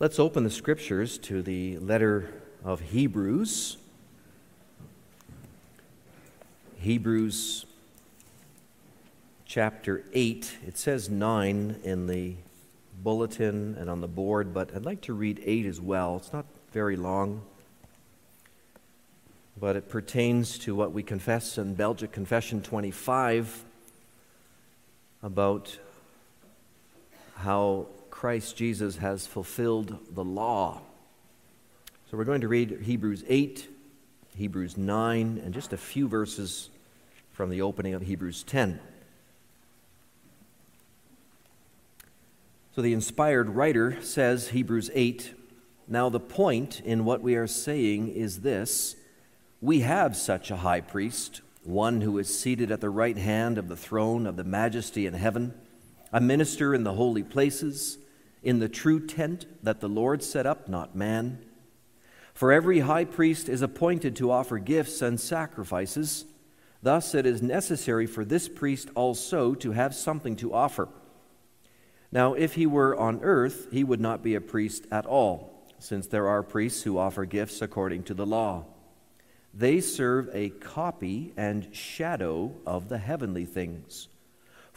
Let's open the scriptures to the letter of Hebrews. Hebrews chapter 8. It says 9 in the bulletin and on the board, but I'd like to read 8 as well. It's not very long, but it pertains to what we confess in Belgic Confession 25 about how Christ Jesus has fulfilled the law. So we're going to read Hebrews 8, Hebrews 9, and just a few verses from the opening of Hebrews 10. So the inspired writer says, Hebrews 8, Now the point in what we are saying is this we have such a high priest, one who is seated at the right hand of the throne of the majesty in heaven, a minister in the holy places in the true tent that the Lord set up, not man. For every high priest is appointed to offer gifts and sacrifices. Thus it is necessary for this priest also to have something to offer. Now, if he were on earth, he would not be a priest at all, since there are priests who offer gifts according to the law. They serve a copy and shadow of the heavenly things.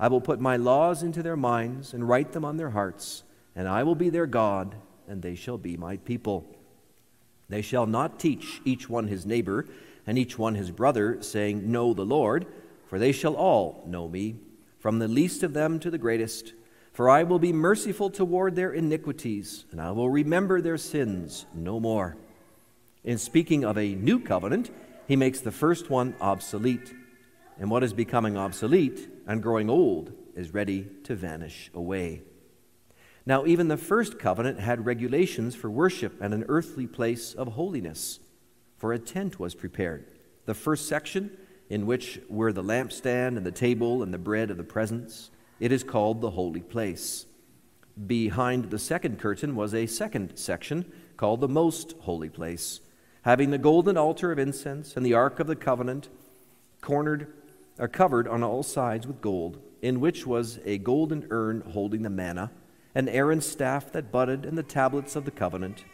I will put my laws into their minds and write them on their hearts, and I will be their God, and they shall be my people. They shall not teach each one his neighbor and each one his brother, saying, Know the Lord, for they shall all know me, from the least of them to the greatest. For I will be merciful toward their iniquities, and I will remember their sins no more. In speaking of a new covenant, he makes the first one obsolete and what is becoming obsolete and growing old is ready to vanish away. Now, even the first covenant had regulations for worship and an earthly place of holiness, for a tent was prepared. The first section, in which were the lampstand and the table and the bread of the presence, it is called the holy place. Behind the second curtain was a second section called the most holy place, having the golden altar of incense and the ark of the covenant cornered are covered on all sides with gold, in which was a golden urn holding the manna, and Aaron's staff that budded, and the tablets of the covenant.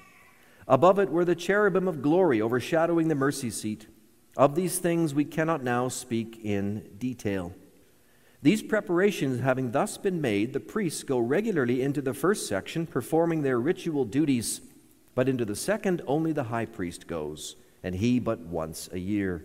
Above it were the cherubim of glory overshadowing the mercy seat. Of these things we cannot now speak in detail. These preparations having thus been made, the priests go regularly into the first section, performing their ritual duties, but into the second only the high priest goes, and he but once a year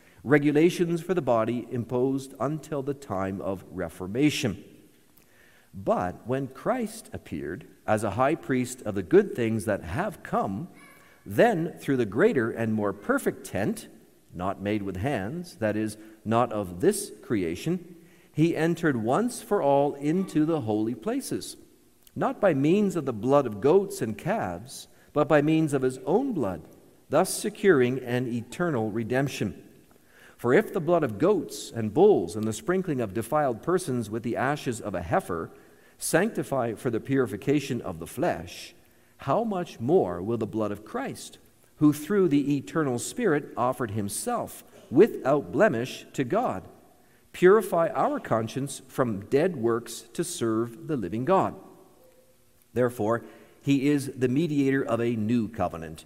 regulations for the body imposed until the time of Reformation. But when Christ appeared as a high priest of the good things that have come, then through the greater and more perfect tent, not made with hands, that is, not of this creation, he entered once for all into the holy places, not by means of the blood of goats and calves, but by means of his own blood, thus securing an eternal redemption. For if the blood of goats and bulls and the sprinkling of defiled persons with the ashes of a heifer sanctify for the purification of the flesh, how much more will the blood of Christ, who through the eternal Spirit offered himself without blemish to God, purify our conscience from dead works to serve the living God. Therefore, he is the mediator of a new covenant,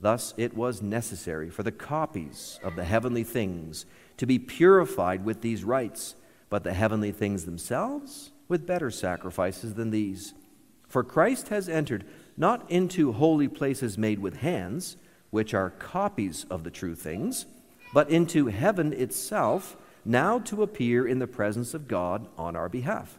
Thus, it was necessary for the copies of the heavenly things to be purified with these rites, but the heavenly things themselves with better sacrifices than these. For Christ has entered not into holy places made with hands, which are copies of the true things, but into heaven itself, now to appear in the presence of God on our behalf.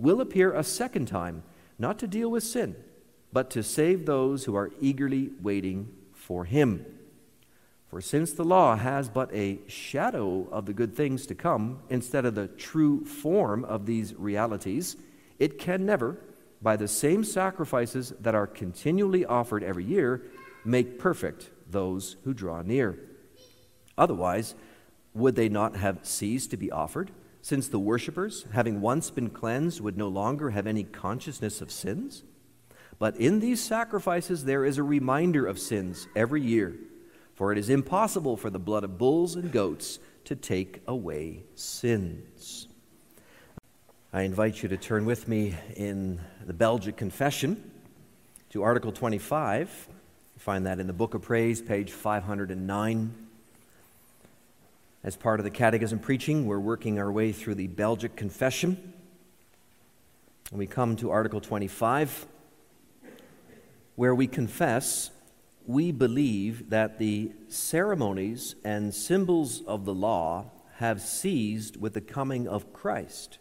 will appear a second time, not to deal with sin, but to save those who are eagerly waiting for him. For since the law has but a shadow of the good things to come instead of the true form of these realities, it can never, by the same sacrifices that are continually offered every year, make perfect those who draw near. Otherwise, would they not have ceased to be offered, since the worshippers, having once been cleansed, would no longer have any consciousness of sins? But in these sacrifices there is a reminder of sins every year for it is impossible for the blood of bulls and goats to take away sins. I invite you to turn with me in the Belgic Confession to Article 25. You find that in the Book of Praise, page 509. As part of the Catechism preaching, we're working our way through the Belgic Confession. And we come to Article 25, where we confess we believe that the ceremonies and symbols of the law have ceased with the coming of Christ,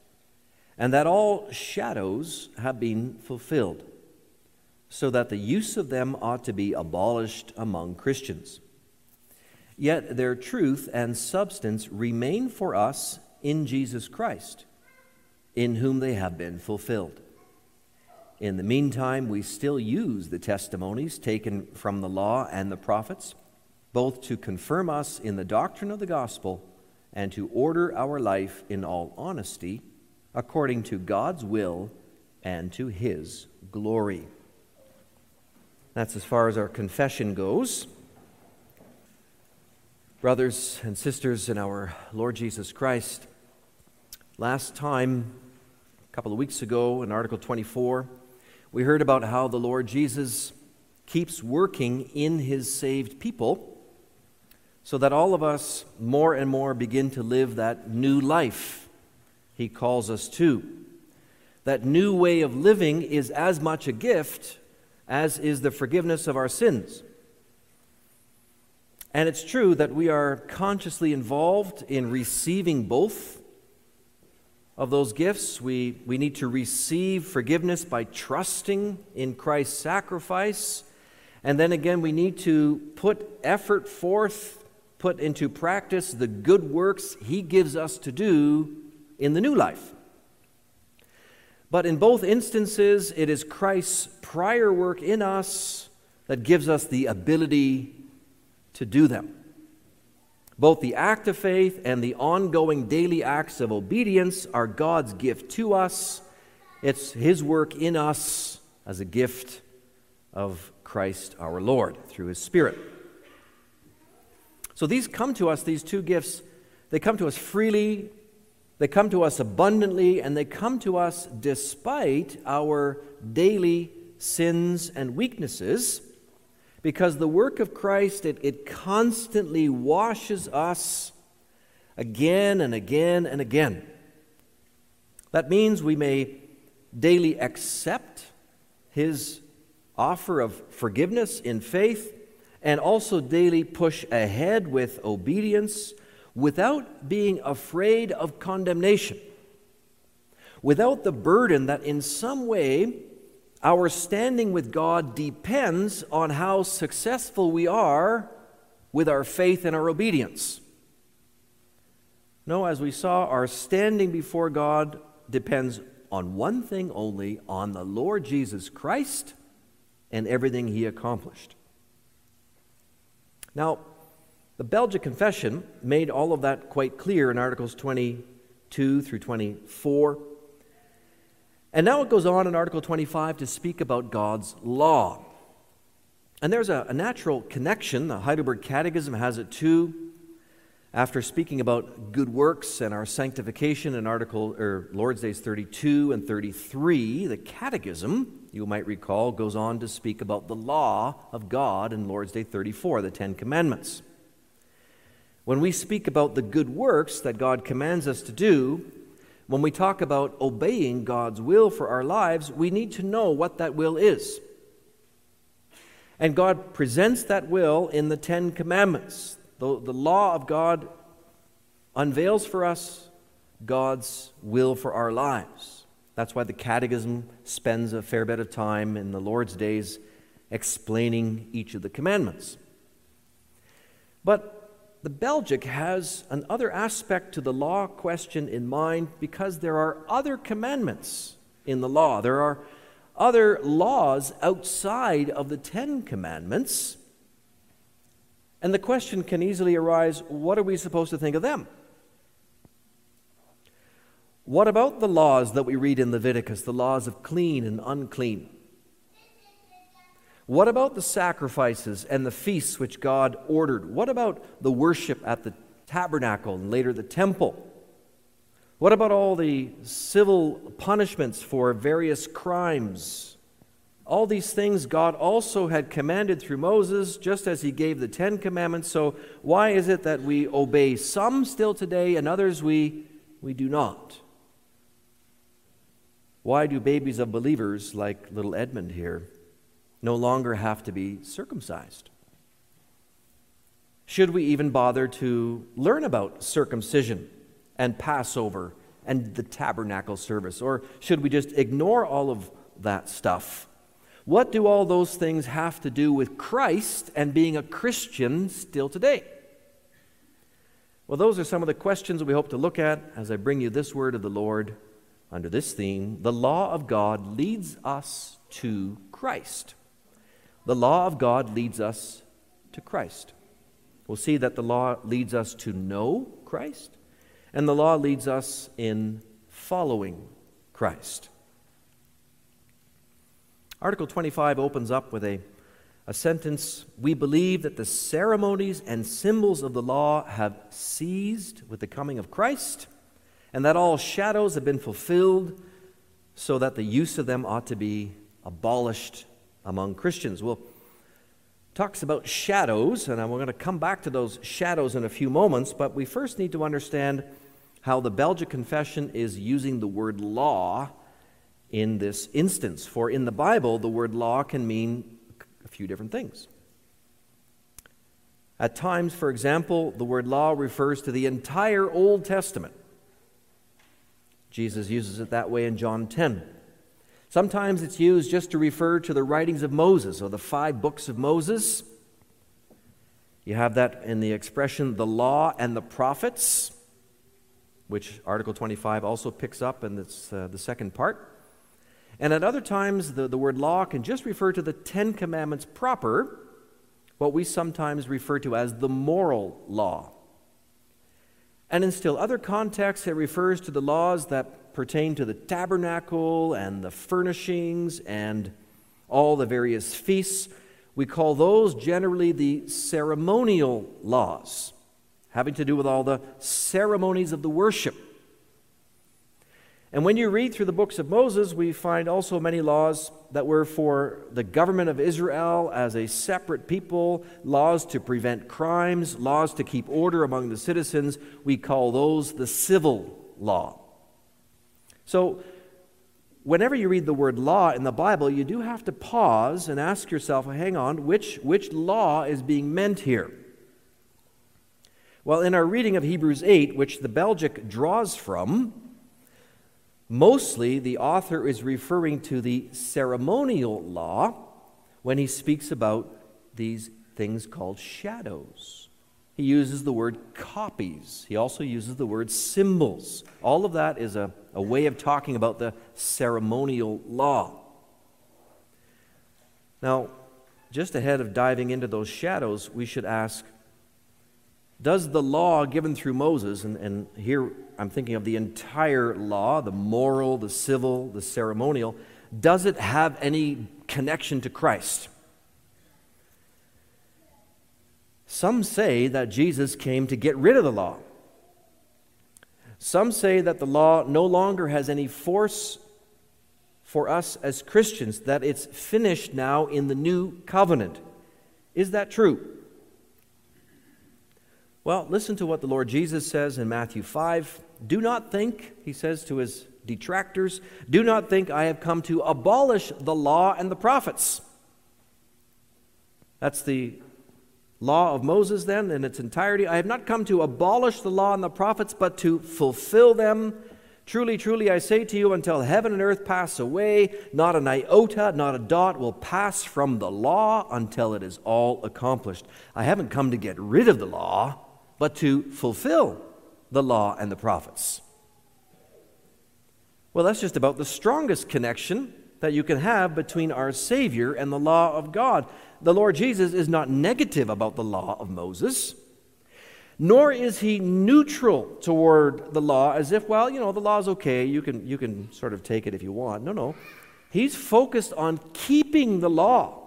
and that all shadows have been fulfilled, so that the use of them ought to be abolished among Christians. Yet their truth and substance remain for us in Jesus Christ, in whom they have been fulfilled. In the meantime, we still use the testimonies taken from the law and the prophets, both to confirm us in the doctrine of the gospel and to order our life in all honesty according to God's will and to His glory. That's as far as our confession goes. Brothers and sisters in our Lord Jesus Christ, last time, a couple of weeks ago, in Article 24, we heard about how the Lord Jesus keeps working in his saved people so that all of us more and more begin to live that new life he calls us to. That new way of living is as much a gift as is the forgiveness of our sins. And it's true that we are consciously involved in receiving both of those gifts. We, we need to receive forgiveness by trusting in Christ's sacrifice. And then again, we need to put effort forth, put into practice the good works He gives us to do in the new life. But in both instances, it is Christ's prior work in us that gives us the ability to do them. Both the act of faith and the ongoing daily acts of obedience are God's gift to us. It's His work in us as a gift of Christ our Lord through His Spirit. So these come to us, these two gifts, they come to us freely, they come to us abundantly, and they come to us despite our daily sins and weaknesses because the work of Christ, it, it constantly washes us again and again and again. That means we may daily accept His offer of forgiveness in faith and also daily push ahead with obedience without being afraid of condemnation, without the burden that in some way our standing with God depends on how successful we are with our faith and our obedience. No, as we saw, our standing before God depends on one thing only on the Lord Jesus Christ and everything he accomplished. Now, the Belgic Confession made all of that quite clear in Articles 22 through 24. And now it goes on in Article 25 to speak about God's law. And there's a, a, natural connection. The Heidelberg Catechism has it too. After speaking about good works and our sanctification in Article or Lord's Days 32 and 33, the Catechism, you might recall, goes on to speak about the law of God in Lord's Day 34, the Ten Commandments. When we speak about the good works that God commands us to do, when we talk about obeying God's will for our lives, we need to know what that will is. And God presents that will in the Ten Commandments. The, the law of God unveils for us God's will for our lives. That's why the Catechism spends a fair bit of time in the Lord's days explaining each of the commandments. But the Belgic has another aspect to the law question in mind because there are other commandments in the law. There are other laws outside of the Ten Commandments. And the question can easily arise what are we supposed to think of them? What about the laws that we read in Leviticus, the laws of clean and unclean? What about the sacrifices and the feasts which God ordered? What about the worship at the tabernacle and later the temple? What about all the civil punishments for various crimes? All these things God also had commanded through Moses, just as he gave the Ten Commandments. So, why is it that we obey some still today and others we, we do not? Why do babies of believers, like little Edmund here, no longer have to be circumcised? Should we even bother to learn about circumcision and Passover and the tabernacle service? Or should we just ignore all of that stuff? What do all those things have to do with Christ and being a Christian still today? Well, those are some of the questions we hope to look at as I bring you this word of the Lord under this theme. The law of God leads us to Christ. The law of God leads us to Christ. We'll see that the law leads us to know Christ, and the law leads us in following Christ. Article 25 opens up with a, a sentence We believe that the ceremonies and symbols of the law have ceased with the coming of Christ, and that all shadows have been fulfilled, so that the use of them ought to be abolished among Christians. Well, talks about shadows, and we're going to come back to those shadows in a few moments, but we first need to understand how the Belgic Confession is using the word law in this instance. For in the Bible, the word law can mean a few different things. At times, for example, the word law refers to the entire Old Testament. Jesus uses it that way in John 10. Sometimes it's used just to refer to the writings of Moses or the five books of Moses. You have that in the expression the law and the prophets, which Article 25 also picks up in this, uh, the second part. And at other times, the, the word law can just refer to the Ten Commandments proper, what we sometimes refer to as the moral law. And in still other contexts, it refers to the laws that pertain to the tabernacle and the furnishings and all the various feasts. We call those generally the ceremonial laws, having to do with all the ceremonies of the worship. And when you read through the books of Moses, we find also many laws that were for the government of Israel as a separate people, laws to prevent crimes, laws to keep order among the citizens. We call those the civil law. So, whenever you read the word law in the Bible, you do have to pause and ask yourself, hang on, which, which law is being meant here? Well, in our reading of Hebrews 8, which the Belgic draws from, Mostly, the author is referring to the ceremonial law when he speaks about these things called shadows. He uses the word copies. He also uses the word symbols. All of that is a, a way of talking about the ceremonial law. Now, just ahead of diving into those shadows, we should ask does the law given through Moses, and, and here I'm thinking of the entire law, the moral, the civil, the ceremonial, does it have any connection to Christ? Some say that Jesus came to get rid of the law. Some say that the law no longer has any force for us as Christians, that it's finished now in the new covenant. Is that true? Well, listen to what the Lord Jesus says in Matthew 5. Do not think, he says to his detractors, do not think I have come to abolish the law and the prophets. That's the law of Moses, then, in its entirety. I have not come to abolish the law and the prophets, but to fulfill them. Truly, truly, I say to you, until heaven and earth pass away, not an iota, not a dot will pass from the law until it is all accomplished. I haven't come to get rid of the law but to fulfill the law and the prophets. Well, that's just about the strongest connection that you can have between our Savior and the law of God. The Lord Jesus is not negative about the law of Moses, nor is he neutral toward the law as if, well, you know, the law is okay, you can, you can sort of take it if you want. No, no. He's focused on keeping the law,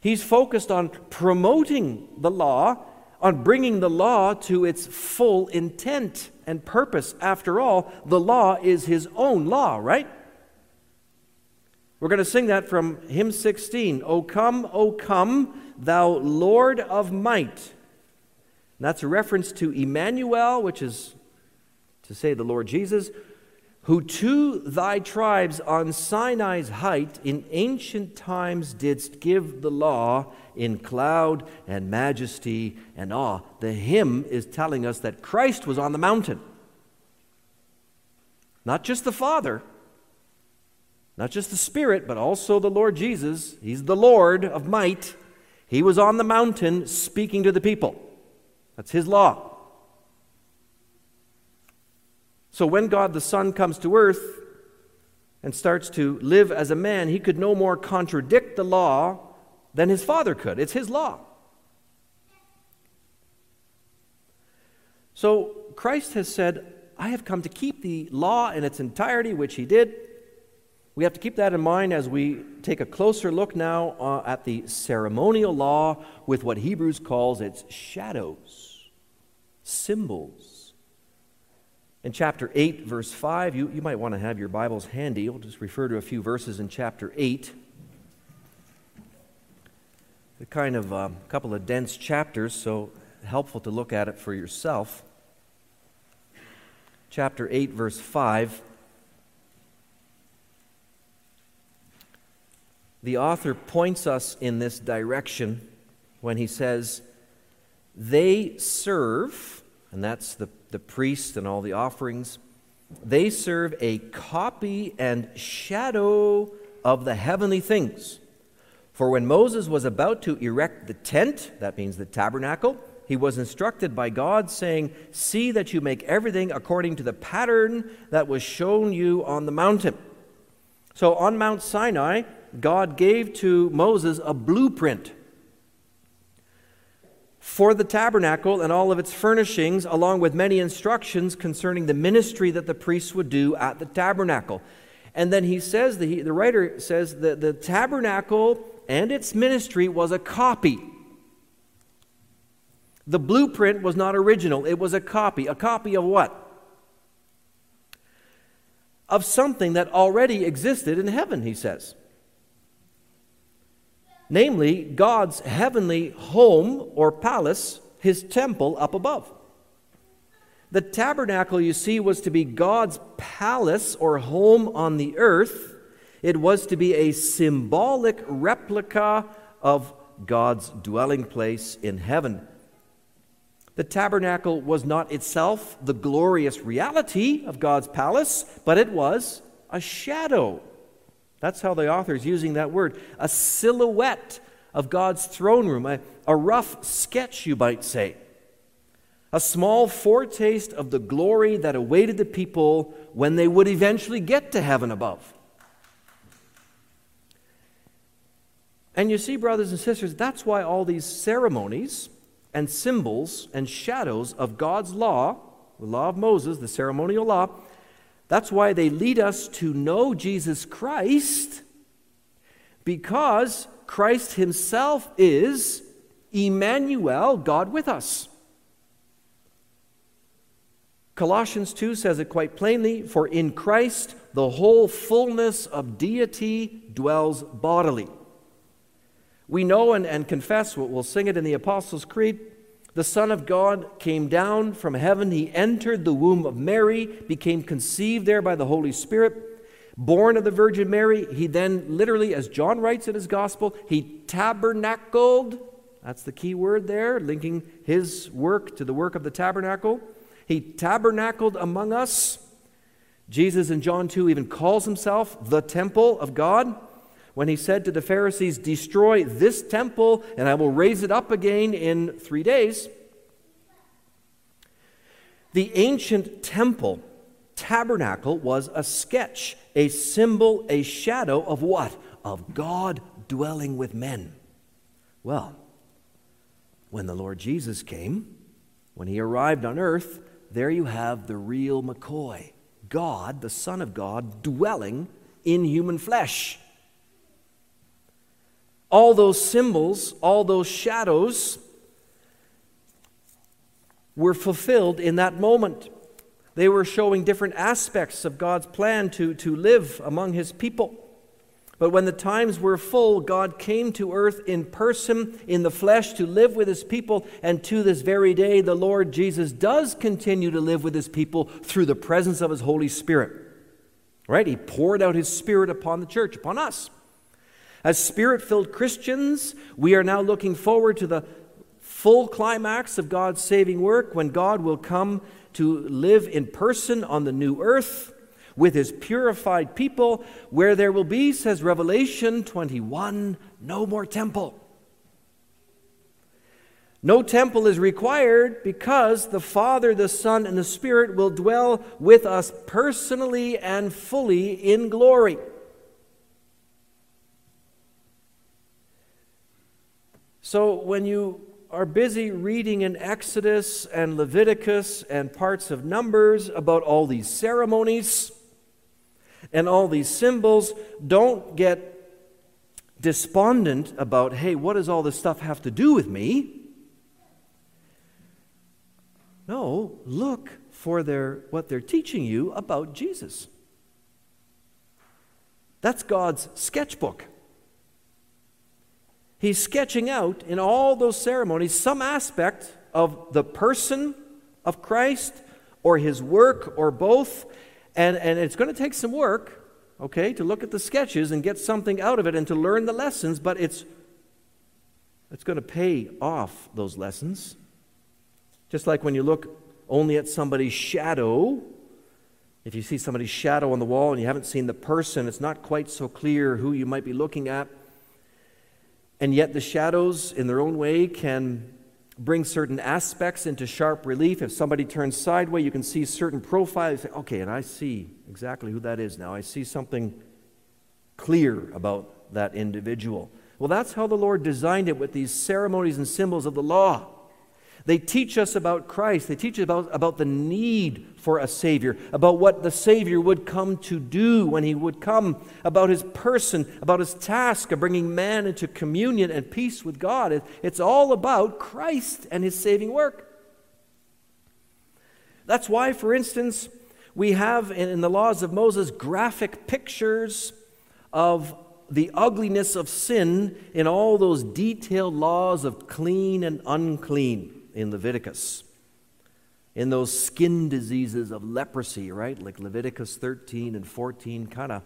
he's focused on promoting the law on bringing the law to its full intent and purpose. After all, the law is his own law, right? We're going to sing that from hymn 16. O come, O come, thou Lord of might. And that's a reference to Emmanuel, which is to say the Lord Jesus, who to thy tribes on Sinai's height in ancient times didst give the law in cloud and majesty and awe. The hymn is telling us that Christ was on the mountain. Not just the Father, not just the Spirit, but also the Lord Jesus. He's the Lord of might. He was on the mountain speaking to the people. That's his law. So when God the Son comes to earth and starts to live as a man, he could no more contradict the law than his father could. It's his law. So Christ has said, I have come to keep the law in its entirety, which he did. We have to keep that in mind as we take a closer look now uh, at the ceremonial law with what Hebrews calls its shadows, symbols. In chapter 8, verse 5, you, you might want to have your Bibles handy. We'll just refer to a few verses in chapter 8. A kind of a um, couple of dense chapters, so helpful to look at it for yourself. Chapter 8, verse 5. The author points us in this direction when he says, They serve, and that's the the priests and all the offerings, they serve a copy and shadow of the heavenly things. For when Moses was about to erect the tent, that means the tabernacle, he was instructed by God, saying, See that you make everything according to the pattern that was shown you on the mountain. So on Mount Sinai, God gave to Moses a blueprint for the tabernacle and all of its furnishings, along with many instructions concerning the ministry that the priests would do at the tabernacle. And then he says, the, the writer says, that the tabernacle and its ministry was a copy. The blueprint was not original, it was a copy. A copy of what? Of something that already existed in heaven, he says namely God's heavenly home or palace, his temple up above. The tabernacle, you see, was to be God's palace or home on the earth. It was to be a symbolic replica of God's dwelling place in heaven. The tabernacle was not itself the glorious reality of God's palace, but it was a shadow that's how the author is using that word. A silhouette of God's throne room, a, a rough sketch, you might say. A small foretaste of the glory that awaited the people when they would eventually get to heaven above. And you see, brothers and sisters, that's why all these ceremonies and symbols and shadows of God's law, the law of Moses, the ceremonial law, that's why they lead us to know Jesus Christ, because Christ Himself is Emmanuel, God with us. Colossians 2 says it quite plainly For in Christ the whole fullness of deity dwells bodily. We know and, and confess, we'll sing it in the Apostles' Creed the Son of God came down from heaven. He entered the womb of Mary, became conceived there by the Holy Spirit, born of the Virgin Mary. He then, literally, as John writes in his gospel, he tabernacled. That's the key word there, linking his work to the work of the tabernacle. He tabernacled among us. Jesus in John 2 even calls himself the temple of God when he said to the Pharisees, Destroy this temple, and I will raise it up again in three days. The ancient temple, tabernacle, was a sketch, a symbol, a shadow of what? Of God dwelling with men. Well, when the Lord Jesus came, when he arrived on earth, there you have the real McCoy, God, the Son of God, dwelling in human flesh all those symbols, all those shadows were fulfilled in that moment. They were showing different aspects of God's plan to, to live among his people. But when the times were full, God came to earth in person, in the flesh, to live with his people. And to this very day, the Lord Jesus does continue to live with his people through the presence of his Holy Spirit. Right? He poured out his Spirit upon the church, upon us. As spirit filled Christians, we are now looking forward to the full climax of God's saving work when God will come to live in person on the new earth with his purified people, where there will be, says Revelation 21, no more temple. No temple is required because the Father, the Son, and the Spirit will dwell with us personally and fully in glory. So when you are busy reading in Exodus and Leviticus and parts of Numbers about all these ceremonies and all these symbols, don't get despondent about, hey, what does all this stuff have to do with me? No, look for their, what they're teaching you about Jesus. That's God's sketchbook. He's sketching out in all those ceremonies some aspect of the person of Christ or his work or both. And, and it's going to take some work, okay, to look at the sketches and get something out of it and to learn the lessons, but it's, it's going to pay off those lessons. Just like when you look only at somebody's shadow, if you see somebody's shadow on the wall and you haven't seen the person, it's not quite so clear who you might be looking at. And yet, the shadows, in their own way, can bring certain aspects into sharp relief. If somebody turns sideways, you can see certain profiles. Say, okay, and I see exactly who that is now. I see something clear about that individual. Well, that's how the Lord designed it with these ceremonies and symbols of the law. They teach us about Christ. They teach us about, about the need for a Savior, about what the Savior would come to do when He would come, about His person, about His task of bringing man into communion and peace with God. It, it's all about Christ and His saving work. That's why, for instance, we have in, in the laws of Moses graphic pictures of the ugliness of sin in all those detailed laws of clean and unclean in Leviticus. In those skin diseases of leprosy, right? Like Leviticus 13 and 14, kind of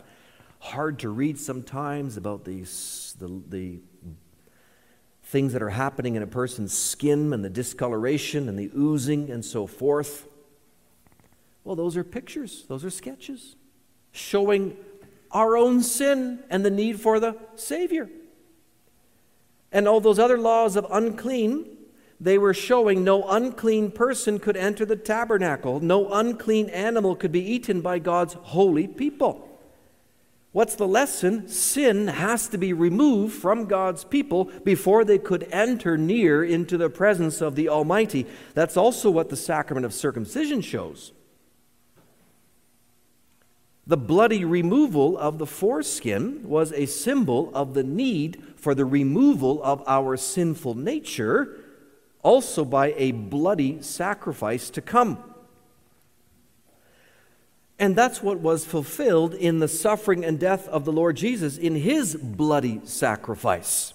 hard to read sometimes about these, the, the things that are happening in a person's skin and the discoloration and the oozing and so forth. Well, those are pictures, those are sketches showing our own sin and the need for the Savior. And all those other laws of unclean, they were showing no unclean person could enter the tabernacle, no unclean animal could be eaten by God's holy people. What's the lesson? Sin has to be removed from God's people before they could enter near into the presence of the Almighty. That's also what the sacrament of circumcision shows. The bloody removal of the foreskin was a symbol of the need for the removal of our sinful nature, also by a bloody sacrifice to come. And that's what was fulfilled in the suffering and death of the Lord Jesus in his bloody sacrifice.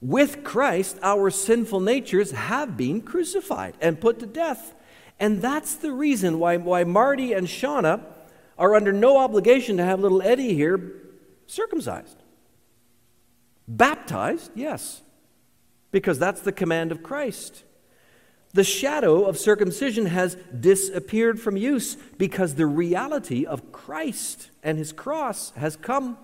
With Christ, our sinful natures have been crucified and put to death. And that's the reason why, why Marty and Shauna are under no obligation to have little Eddie here circumcised. Baptized, yes, because that's the command of Christ. The shadow of circumcision has disappeared from use because the reality of Christ and his cross has come.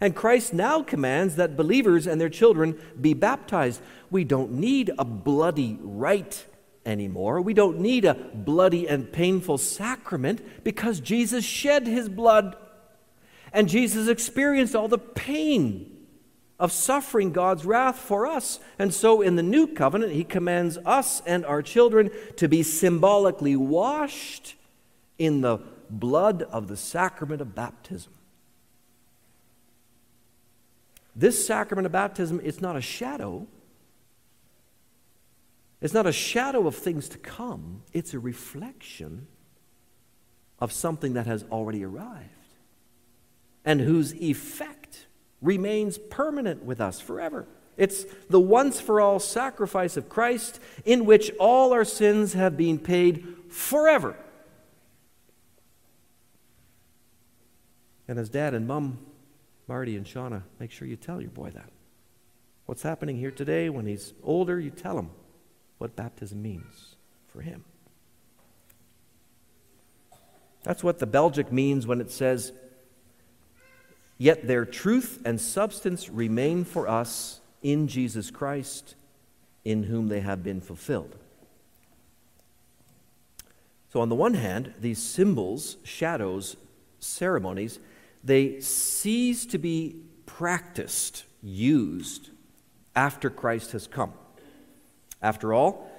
And Christ now commands that believers and their children be baptized. We don't need a bloody rite anymore. We don't need a bloody and painful sacrament because Jesus shed his blood and Jesus experienced all the pain of suffering God's wrath for us. And so in the new covenant, he commands us and our children to be symbolically washed in the blood of the sacrament of baptism. This sacrament of baptism is not a shadow it's not a shadow of things to come, it's a reflection of something that has already arrived and whose effect remains permanent with us forever. It's the once for all sacrifice of Christ in which all our sins have been paid forever. And as dad and mom, Marty and Shauna, make sure you tell your boy that. What's happening here today when he's older, you tell him what baptism means for him. That's what the Belgic means when it says, Yet their truth and substance remain for us in Jesus Christ, in whom they have been fulfilled. So, on the one hand, these symbols, shadows, ceremonies, they cease to be practiced, used after Christ has come. After all,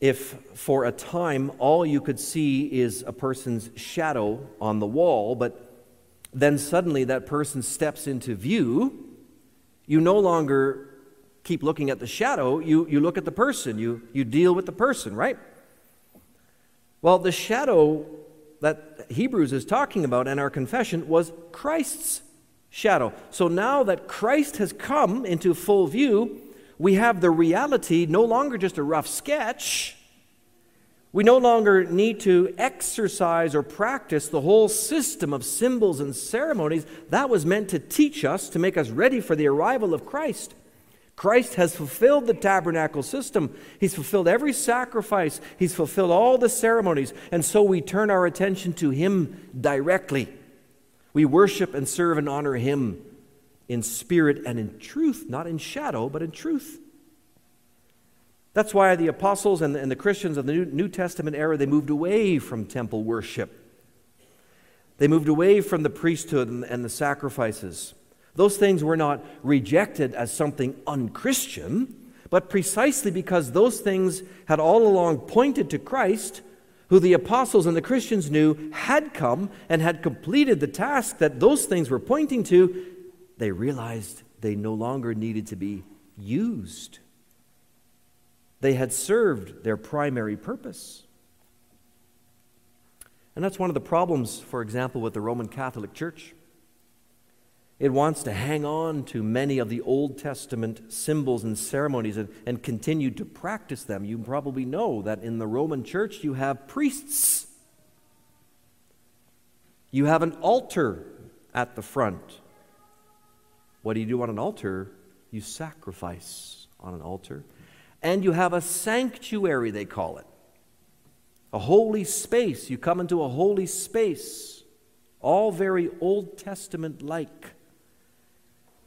if for a time all you could see is a person's shadow on the wall, but then suddenly that person steps into view, you no longer keep looking at the shadow, you, you look at the person, you, you deal with the person, right? Well, the shadow that Hebrews is talking about in our confession was Christ's shadow. So now that Christ has come into full view, we have the reality no longer just a rough sketch. We no longer need to exercise or practice the whole system of symbols and ceremonies that was meant to teach us, to make us ready for the arrival of Christ. Christ has fulfilled the tabernacle system. He's fulfilled every sacrifice. He's fulfilled all the ceremonies. And so we turn our attention to Him directly. We worship and serve and honor Him in spirit and in truth, not in shadow, but in truth. That's why the apostles and the, and the Christians of the New, New Testament era, they moved away from temple worship. They moved away from the priesthood and, and the sacrifices. Those things were not rejected as something unchristian, But precisely because those things had all along pointed to Christ, who the apostles and the Christians knew had come and had completed the task that those things were pointing to, they realized they no longer needed to be used. They had served their primary purpose. And that's one of the problems, for example, with the Roman Catholic Church. It wants to hang on to many of the Old Testament symbols and ceremonies and, and continue to practice them. You probably know that in the Roman church you have priests, you have an altar at the front. What do you do on an altar? You sacrifice on an altar. And you have a sanctuary, they call it. A holy space. You come into a holy space. All very Old Testament like.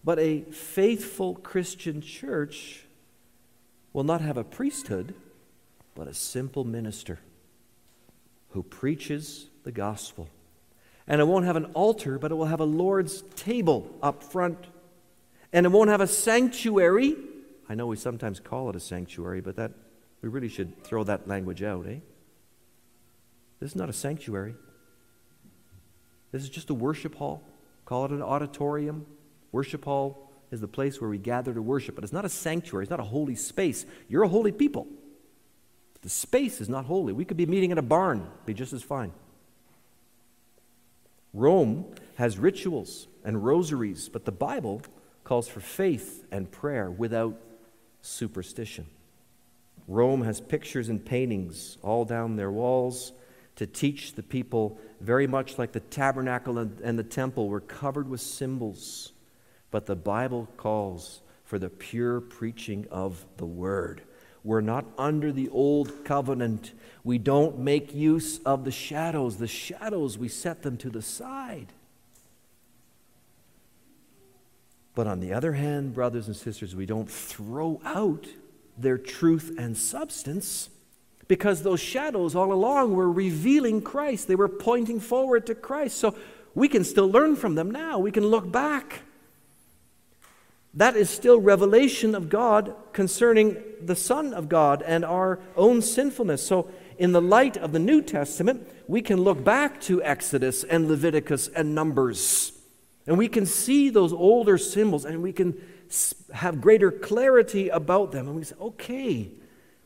But a faithful Christian church will not have a priesthood, but a simple minister who preaches the gospel. And it won't have an altar, but it will have a Lord's table up front. And it won't have a sanctuary. I know we sometimes call it a sanctuary, but that we really should throw that language out, eh? This is not a sanctuary. This is just a worship hall. Call it an auditorium, Worship hall is the place where we gather to worship, but it's not a sanctuary, it's not a holy space. You're a holy people. The space is not holy. We could be meeting in a barn, be just as fine. Rome has rituals and rosaries, but the Bible calls for faith and prayer without superstition. Rome has pictures and paintings all down their walls to teach the people, very much like the tabernacle and, the temple were covered with symbols but the Bible calls for the pure preaching of the word. We're not under the old covenant. We don't make use of the shadows. The shadows, we set them to the side. But on the other hand, brothers and sisters, we don't throw out their truth and substance because those shadows all along were revealing Christ. They were pointing forward to Christ. So we can still learn from them now. We can look back. That is still revelation of God concerning the Son of God and our own sinfulness. So, in the light of the New Testament, we can look back to Exodus and Leviticus and Numbers, and we can see those older symbols and we can have greater clarity about them. And we say, okay,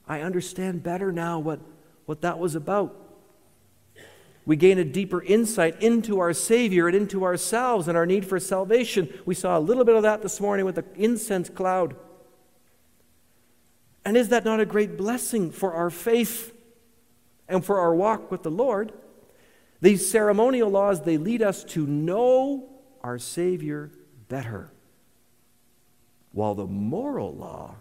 I understand better now what, what that was about. We gain a deeper insight into our Savior and into ourselves and our need for salvation. We saw a little bit of that this morning with the incense cloud. And is that not a great blessing for our faith and for our walk with the Lord? These ceremonial laws, they lead us to know our Savior better, while the moral law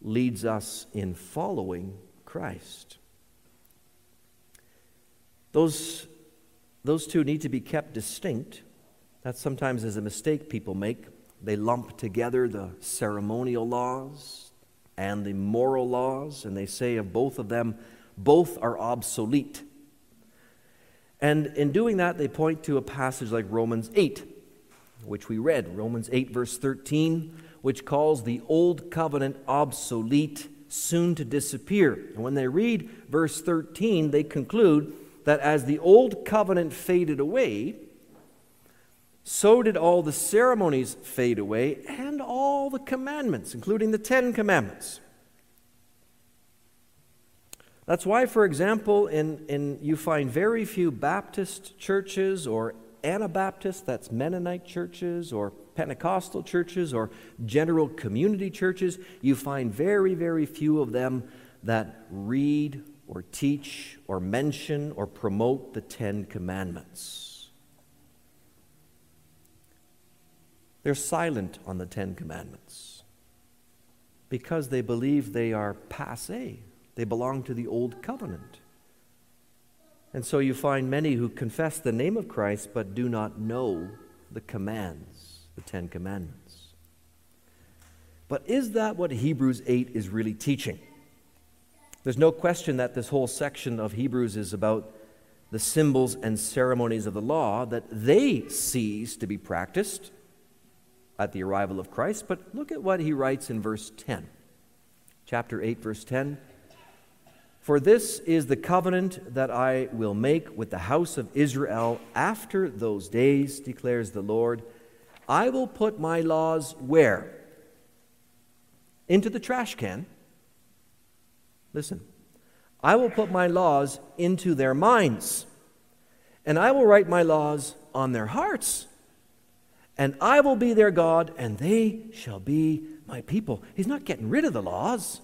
leads us in following Christ. Those, those two need to be kept distinct. That sometimes is a mistake people make. They lump together the ceremonial laws and the moral laws, and they say of both of them, both are obsolete. And in doing that, they point to a passage like Romans 8, which we read, Romans 8, verse 13, which calls the old covenant obsolete, soon to disappear. And when they read verse 13, they conclude that as the old covenant faded away, so did all the ceremonies fade away and all the commandments, including the Ten Commandments. That's why, for example, in, in, you find very few Baptist churches or Anabaptist, that's Mennonite churches, or Pentecostal churches, or general community churches. You find very, very few of them that read or teach or mention or promote the Ten Commandments. They're silent on the Ten Commandments because they believe they are passe. They belong to the Old Covenant. And so you find many who confess the name of Christ but do not know the commands, the Ten Commandments. But is that what Hebrews 8 is really teaching? There's no question that this whole section of Hebrews is about the symbols and ceremonies of the law that they cease to be practiced at the arrival of Christ. But look at what he writes in verse 10. chapter 8, verse 10. For this is the covenant that I will make with the house of Israel after those days, declares the Lord. I will put my laws where? Into the trash can. Listen. I will put my laws into their minds, and I will write my laws on their hearts. And I will be their God, and they shall be my people. He's not getting rid of the laws.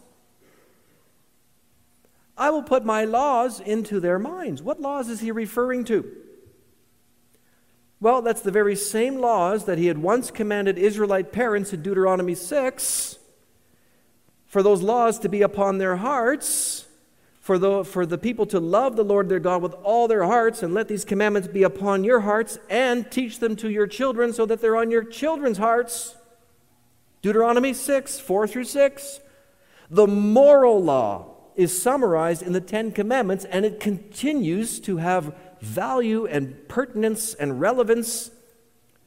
I will put my laws into their minds. What laws is he referring to? Well, that's the very same laws that he had once commanded Israelite parents in Deuteronomy 6 for those laws to be upon their hearts, for the, for the people to love the Lord their God with all their hearts, and let these commandments be upon your hearts, and teach them to your children so that they're on your children's hearts. Deuteronomy 6, 4 through 6. The moral law is summarized in the Ten Commandments, and it continues to have value and pertinence and relevance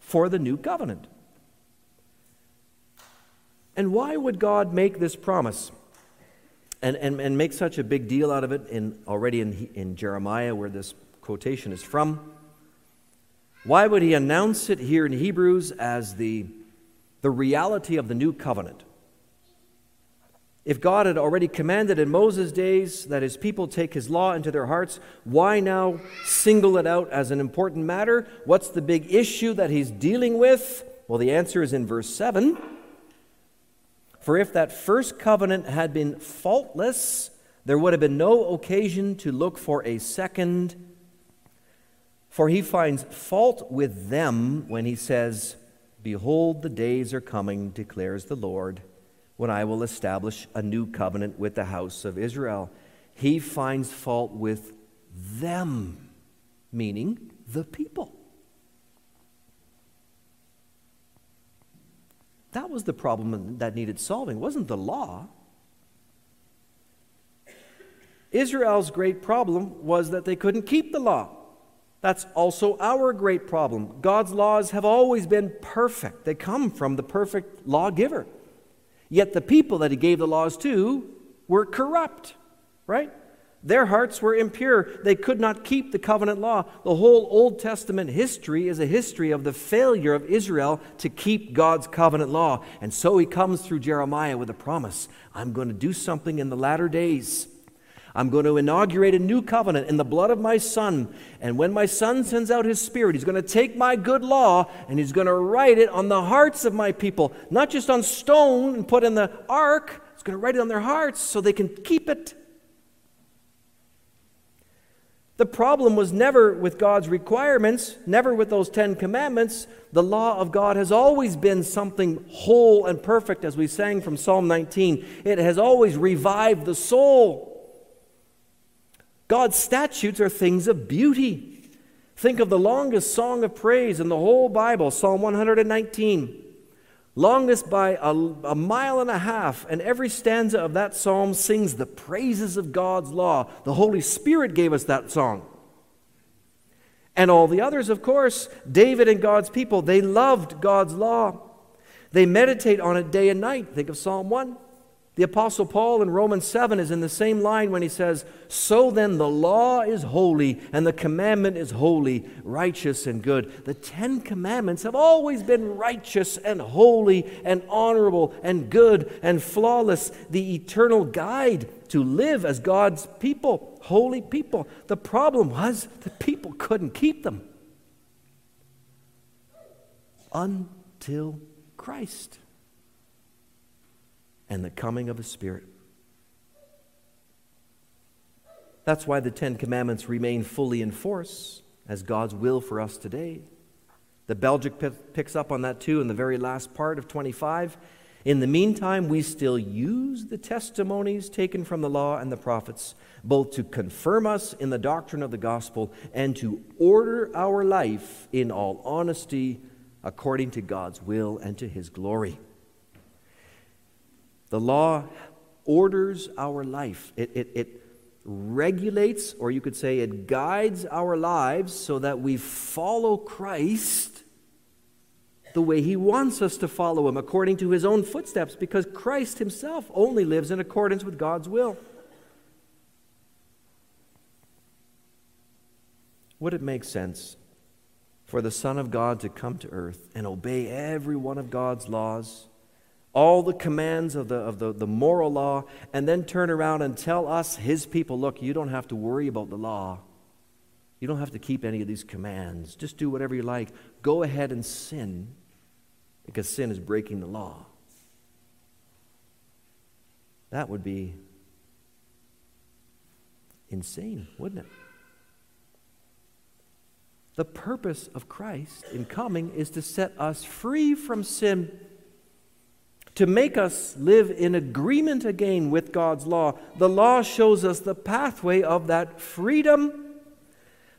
for the new covenant. And why would God make this promise and, and, and make such a big deal out of it in, already in, in Jeremiah, where this quotation is from? Why would he announce it here in Hebrews as the, the reality of the new covenant? If God had already commanded in Moses' days that his people take his law into their hearts, why now single it out as an important matter? What's the big issue that he's dealing with? Well, the answer is in verse 7. For if that first covenant had been faultless, there would have been no occasion to look for a second. For he finds fault with them when he says, Behold, the days are coming, declares the Lord when I will establish a new covenant with the house of Israel. He finds fault with them, meaning the people. That was the problem that needed solving. It wasn't the law. Israel's great problem was that they couldn't keep the law. That's also our great problem. God's laws have always been perfect, they come from the perfect lawgiver. Yet the people that he gave the laws to were corrupt, right? Their hearts were impure. They could not keep the covenant law. The whole Old Testament history is a history of the failure of Israel to keep God's covenant law. And so he comes through Jeremiah with a promise I'm going to do something in the latter days. I'm going to inaugurate a new covenant in the blood of my Son. And when my Son sends out his Spirit, he's going to take my good law and he's going to write it on the hearts of my people, not just on stone and put in the ark. He's going to write it on their hearts so they can keep it. The problem was never with God's requirements, never with those Ten Commandments. The law of God has always been something whole and perfect, as we sang from Psalm 19. It has always revived the soul. God's statutes are things of beauty. Think of the longest song of praise in the whole Bible, Psalm 119. Longest by a, a, mile and a half, and every stanza of that psalm sings the praises of God's law. The Holy Spirit gave us that song. And all the others, of course, David and God's people, they loved God's law. They meditate on it day and night. Think of Psalm 1. The Apostle Paul in Romans 7 is in the same line when he says, So then the law is holy, and the commandment is holy, righteous, and good. The Ten Commandments have always been righteous and holy and honorable and good and flawless, the eternal guide to live as God's people, holy people. The problem was the people couldn't keep them until Christ and the coming of the Spirit. That's why the Ten Commandments remain fully in force as God's will for us today. The Belgic p- picks up on that too in the very last part of 25. In the meantime, we still use the testimonies taken from the law and the prophets, both to confirm us in the doctrine of the gospel and to order our life in all honesty according to God's will and to his glory. The law orders our life, it, it, it regulates, or you could say it guides our lives so that we follow Christ the way He wants us to follow Him, according to His own footsteps, because Christ Himself only lives in accordance with God's will. Would it make sense for the Son of God to come to earth and obey every one of God's laws? All the commands of the, of the, the moral law, and then turn around and tell us, his people, look, you don't have to worry about the law. You don't have to keep any of these commands. Just do whatever you like. Go ahead and sin because sin is breaking the law. That would be insane, wouldn't it? The purpose of Christ in coming is to set us free from sin to make us live in agreement again with God's law. The law shows us the pathway of that freedom.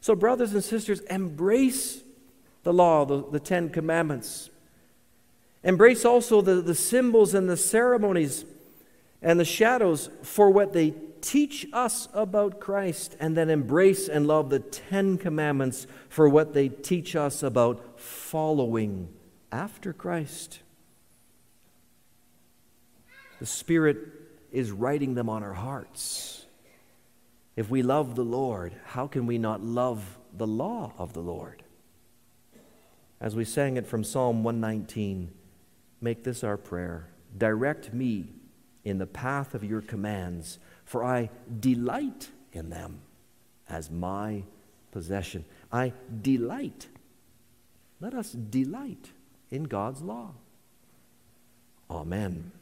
So, brothers and sisters, embrace the law, the, the Ten Commandments. Embrace also the, the symbols and the ceremonies and the shadows for what they teach us about Christ, and then embrace and love the Ten Commandments for what they teach us about following after Christ. The Spirit is writing them on our hearts. If we love the Lord, how can we not love the law of the Lord? As we sang it from Psalm 119, make this our prayer. Direct me in the path of your commands, for I delight in them as my possession. I delight. Let us delight in God's law. Amen.